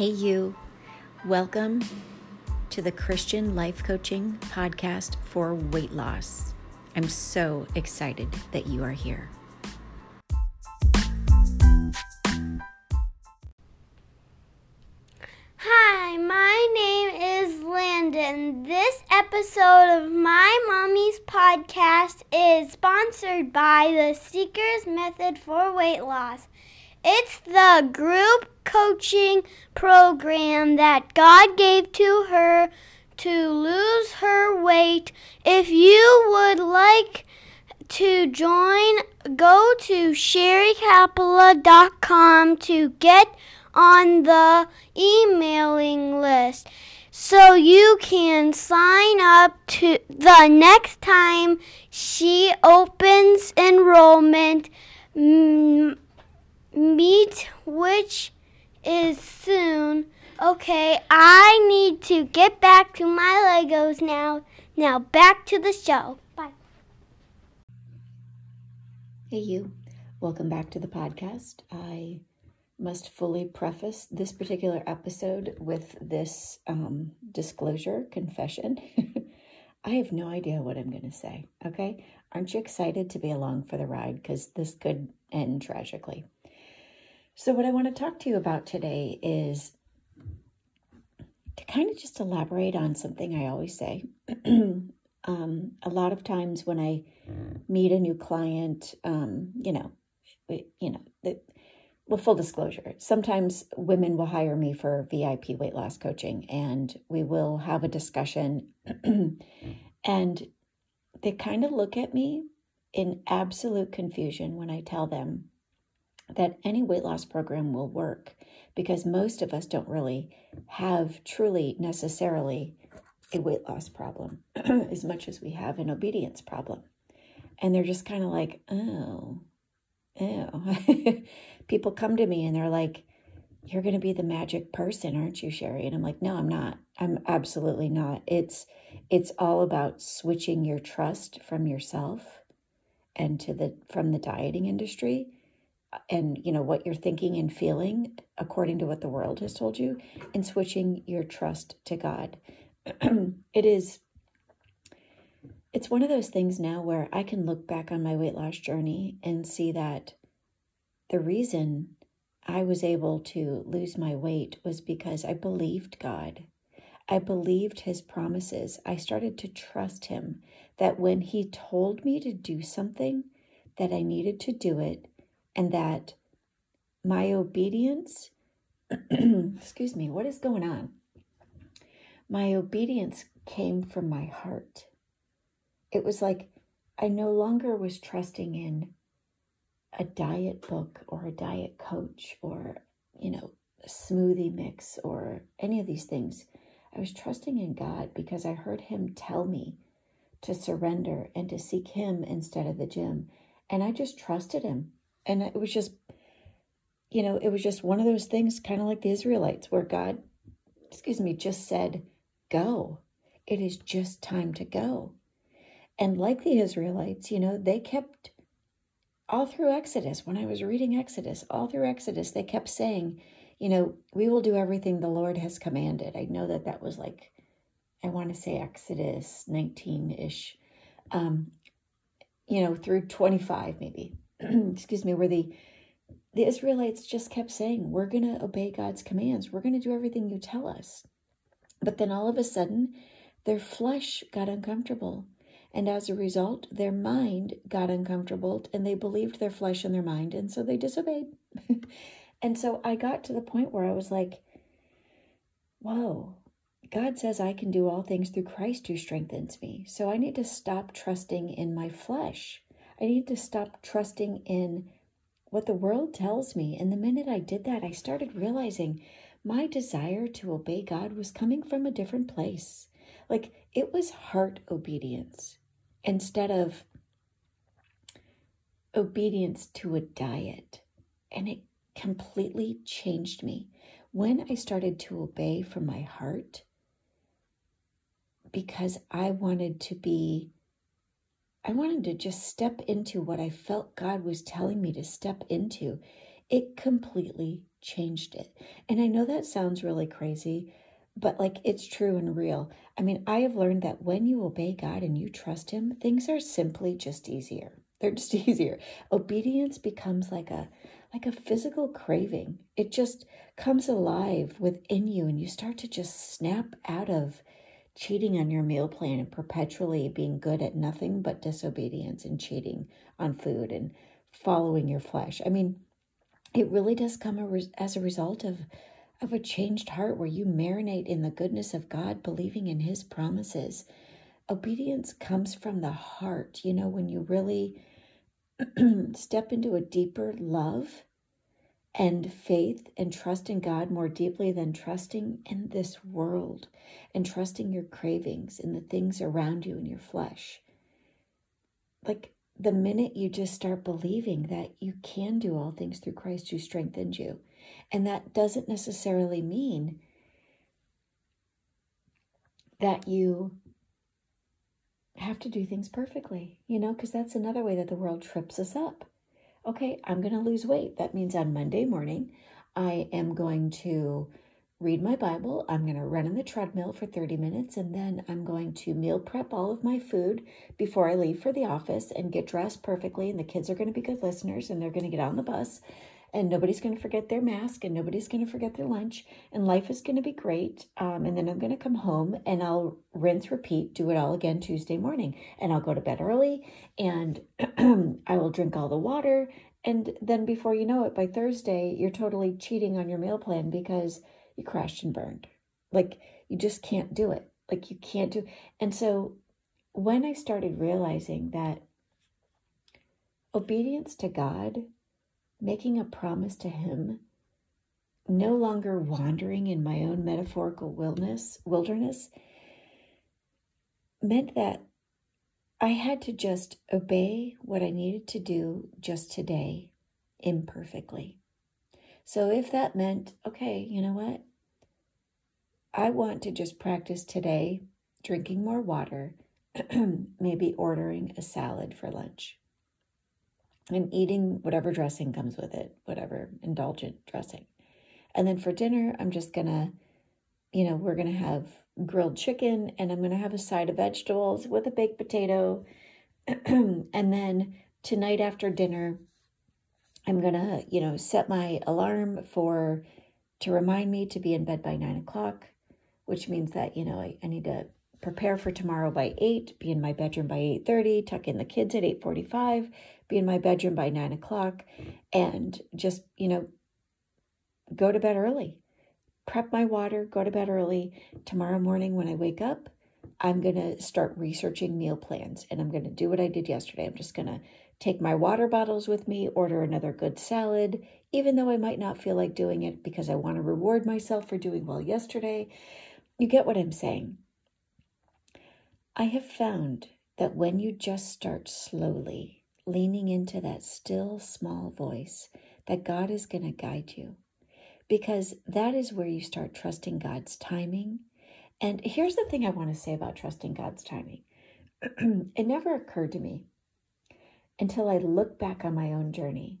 Hey, you. Welcome to the Christian Life Coaching Podcast for Weight Loss. I'm so excited that you are here. Hi, my name is Landon. This episode of My Mommy's podcast is sponsored by the Seekers Method for Weight Loss. It's the group coaching program that God gave to her to lose her weight. If you would like to join, go to sherrycapella.com to get on the emailing list so you can sign up to the next time she opens enrollment. Mm, meet which is soon. Okay, I need to get back to my Legos now. Now back to the show. Bye. Hey, you. Welcome back to the podcast. I must fully preface this particular episode with this um, disclosure confession. I have no idea what I'm going to say, okay? Aren't you excited to be along for the ride? Because this could end tragically. So, what I want to talk to you about today is to kind of just elaborate on something I always say. um, a lot of times when I meet a new client, um, you know, you know, the, well, full disclosure, sometimes women will hire me for VIP weight loss coaching and we will have a discussion. and they kind of look at me in absolute confusion when I tell them that any weight loss program will work because most of us don't really have truly necessarily a weight loss problem as much as we have an obedience problem. And they're just kind of like, oh, oh. People come to me and they're like, you're going to be the magic person, aren't you, Sherry? And I'm like, no, I'm not. I'm absolutely not. It's it's all about switching your trust from yourself and to the from the dieting industry and you know what you're thinking and feeling according to what the world has told you and switching your trust to god. It is it's one of those things now where i can look back on my weight loss journey and see that the reason i was able to lose my weight was because i believed god. I believed his promises. I started to trust him that when he told me to do something that i needed to do it and that my obedience, excuse me, what is going on? My obedience came from my heart. It was like I no longer was trusting in a diet book or a diet coach or, you know, a smoothie mix or any of these things. I was trusting in God because I heard Him tell me to surrender and to seek Him instead of the gym. And I just trusted Him. And it was just, you know, it was just one of those things, kind of like the Israelites, where God, excuse me, just said, go. It is just time to go. And like the Israelites, you know, they kept all through Exodus, when I was reading Exodus, all through Exodus, they kept saying, you know, we will do everything the Lord has commanded. I know that that was like, I want to say Exodus 19 ish, um, you know, through 25 maybe. excuse me, where the the Israelites just kept saying, We're going to obey God's commands. We're going to do everything you tell us. But then all of a sudden, their flesh got uncomfortable. And as a result, their mind got uncomfortable and they believed their flesh and their mind. And so they disobeyed. and so I got to the point where I was like, Whoa, God says I can do all things through Christ who strengthens me. So I need to stop trusting in my flesh. I need to stop trusting in what the world tells me. And the minute I did that, I started realizing my desire to obey God was coming from a different place. Like it was heart obedience instead of obedience to a diet. And it completely changed me. When I started to obey from my heart, because I wanted to be I wanted to just step into what I felt God was telling me to step into. it completely changed it. And I know that sounds really crazy, but like it's true and real. I mean, I have learned that when you obey God and you trust Him, things are simply just easier. They're just easier. Obedience becomes like a like a physical craving. It just comes alive within you and you start to just snap out of cheating on your meal plan and perpetually being good at nothing but disobedience and cheating on food and following your flesh. I mean, it really does come as a result of of a changed heart where you marinate in the goodness of God, believing in his promises. Obedience comes from the heart. You know, when you really step into a deeper love and faith and trust in God more deeply than trusting in this world and trusting your cravings and the things around you in your flesh. Like the minute you just start believing that you can do all things through Christ who strengthens you, and that doesn't necessarily mean that you have to do things perfectly, you know, because that's another way that the world trips us up. Okay, I'm going to lose weight. That means on Monday morning, I am going to read my Bible. I'm going to run on the treadmill for 30 minutes and then I'm going to meal prep all of my food before I leave for the office and get dressed perfectly. And the kids are going to be good listeners and they're going to get on the bus and nobody's going to forget their mask and nobody's going to forget their lunch and life is going to be great. Um, and then i'm going to come home and i'll rinse repeat do it all again tuesday morning. And i'll go to bed early and i will drink all the water. And then before you know it by thursday you're totally cheating on your meal plan because you crashed and burned. Like you just can't do it. Like you can't do and so when i started realizing that obedience to god making a promise to Him, no longer wandering in my own metaphorical wilderness, wilderness, meant that I had to just obey what I needed to do just today imperfectly. So if that meant, okay, you know what? I want to just practice today drinking more water, maybe ordering a salad for lunch and eating whatever dressing comes with it, whatever indulgent dressing. And then for dinner, I'm just gonna, you know, we're gonna have grilled chicken and I'm gonna have a side of vegetables with a baked potato. and then tonight after dinner, I'm gonna, you know, set my alarm for to remind me to be in bed by nine o'clock, which means that, you know, I, I need to prepare for tomorrow by 8 be in my bedroom by 8.30 tuck in the kids at 8.45 be in my bedroom by 9 o'clock and just you know go to bed early. Prep my water go to bed early. Tomorrow morning when i wake up i'm going to start researching meal plans and i'm going to do what i did yesterday. I'm just going to take my water bottles with me order another good salad even though i might not feel like doing it because i want to reward myself for doing well yesterday. You get what i'm saying I have found that when you just start slowly leaning into that still small voice, that God is going to guide you because that is where you start trusting God's timing. And here's the thing I want to say about trusting God's timing it never occurred to me until I look back on my own journey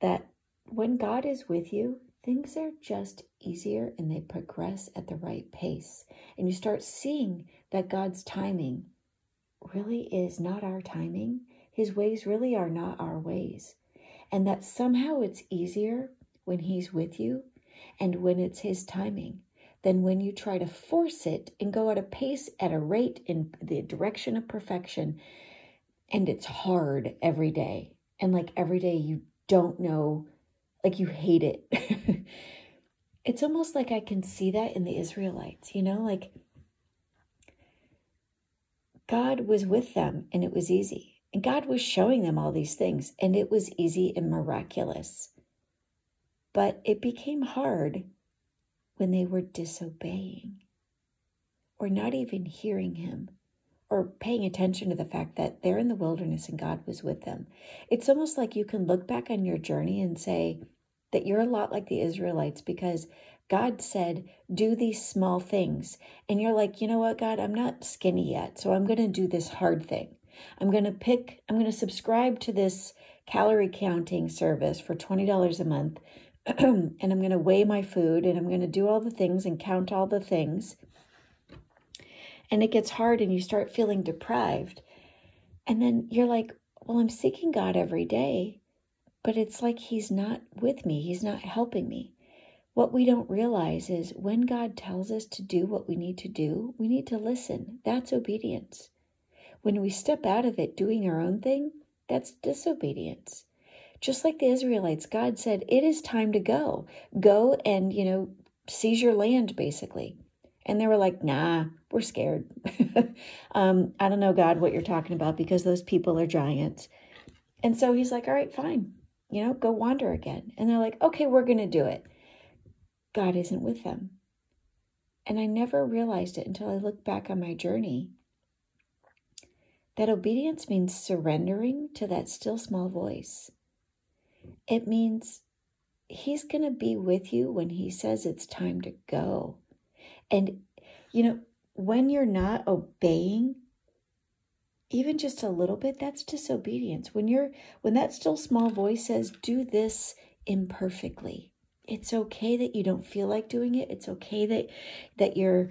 that when God is with you, things are just easier and they progress at the right pace. And you start seeing that God's timing really is not our timing. His ways really are not our ways. And that somehow it's easier when He's with you and when it's His timing than when you try to force it and go at a pace, at a rate, in the direction of perfection. And it's hard every day. And like every day, you don't know like you hate it. it's almost like I can see that in the Israelites, you know, like God was with them and it was easy. And God was showing them all these things and it was easy and miraculous. But it became hard when they were disobeying or not even hearing Him or paying attention to the fact that they're in the wilderness and God was with them. It's almost like you can look back on your journey and say, that you're a lot like the Israelites because God said, do these small things. And you're like, you know what, God, I'm not skinny yet. So I'm going to do this hard thing. I'm going to pick, I'm going to subscribe to this calorie counting service for $20 a month and I'm going to weigh my food and I'm going to do all the things and count all the things. And it gets hard and you start feeling deprived. And then you're like, well, I'm seeking God every day, but it's like He's not with me, He's not helping me. What we don't realize is when God tells us to do what we need to do, we need to listen. That's obedience. When we step out of it doing our own thing, that's disobedience. Just like the Israelites, God said, It is time to go. Go and, you know, seize your land, basically. And they were like, Nah, we're scared. um, I don't know, God, what you're talking about because those people are giants. And so he's like, All right, fine. You know, go wander again. And they're like, Okay, we're going to do it. God isn't with them. And I never realized it until I looked back on my journey that obedience means surrendering to that still small voice. It means He's going to be with you when He says it's time to go. And, you know, when you're not obeying, even just a little bit, that's disobedience. When you're, when that still small voice says, do this imperfectly, it's okay that you don't feel like doing it. It's okay that, that you're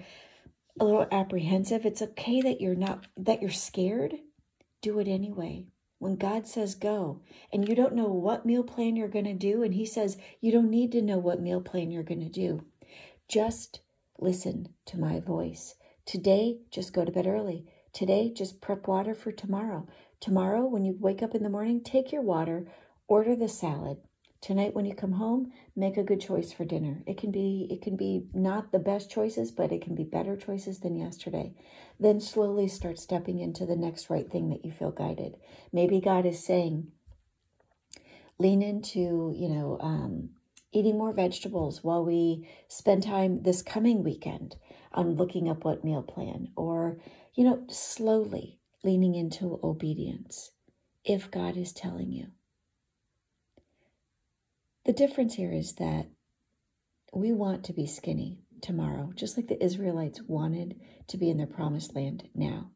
a little apprehensive. It's okay that you're not, that you're scared. Do it anyway. When God says go and you don't know what meal plan you're going to do, and He says you don't need to know what meal plan you're going to do, just listen to my voice. Today, just go to bed early. Today, just prep water for tomorrow. Tomorrow, when you wake up in the morning, take your water, order the salad, Tonight when you come home, make a good choice for dinner. It can be it can be not the best choices, but it can be better choices than yesterday. Then slowly start stepping into the next right thing that you feel guided. Maybe God is saying lean into, you know, um, eating more vegetables while we spend time this coming weekend on looking up what meal plan or, you know, slowly leaning into obedience if God is telling you. The difference here is that we want to be skinny tomorrow, just like the Israelites wanted to be in their promised land now.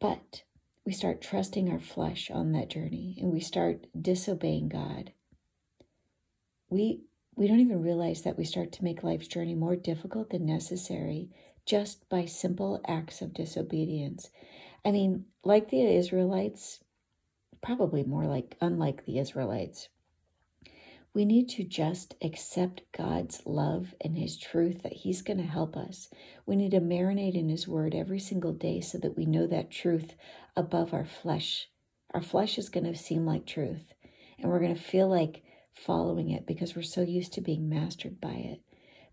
But we start trusting our flesh on that journey and we start disobeying God. We we don't even realize that we start to make life's journey more difficult than necessary just by simple acts of disobedience. I mean, like the Israelites, probably more like unlike the Israelites. We need to just accept God's love and His truth that He's going to help us. We need to marinate in His Word every single day so that we know that truth above our flesh. Our flesh is going to seem like truth, and we're going to feel like following it because we're so used to being mastered by it.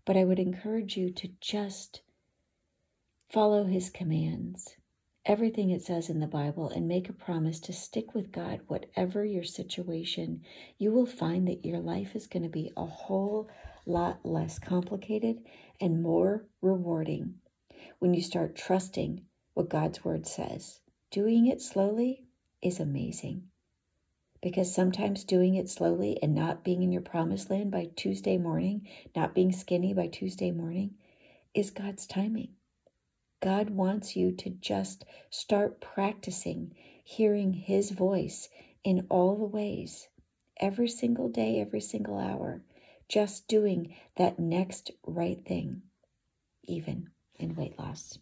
But I would encourage you to just follow His commands everything it says in the Bible and make a promise to stick with God, whatever your situation, you will find that your life is going to be a whole lot less complicated and more rewarding when you start trusting what God's word says. Doing it slowly is amazing because sometimes doing it slowly and not being in your promised land by Tuesday morning, not being skinny by Tuesday morning, is God's timing. God wants you to just start practicing hearing His voice in all the ways, every single day, every single hour, just doing that next right thing, even in weight loss.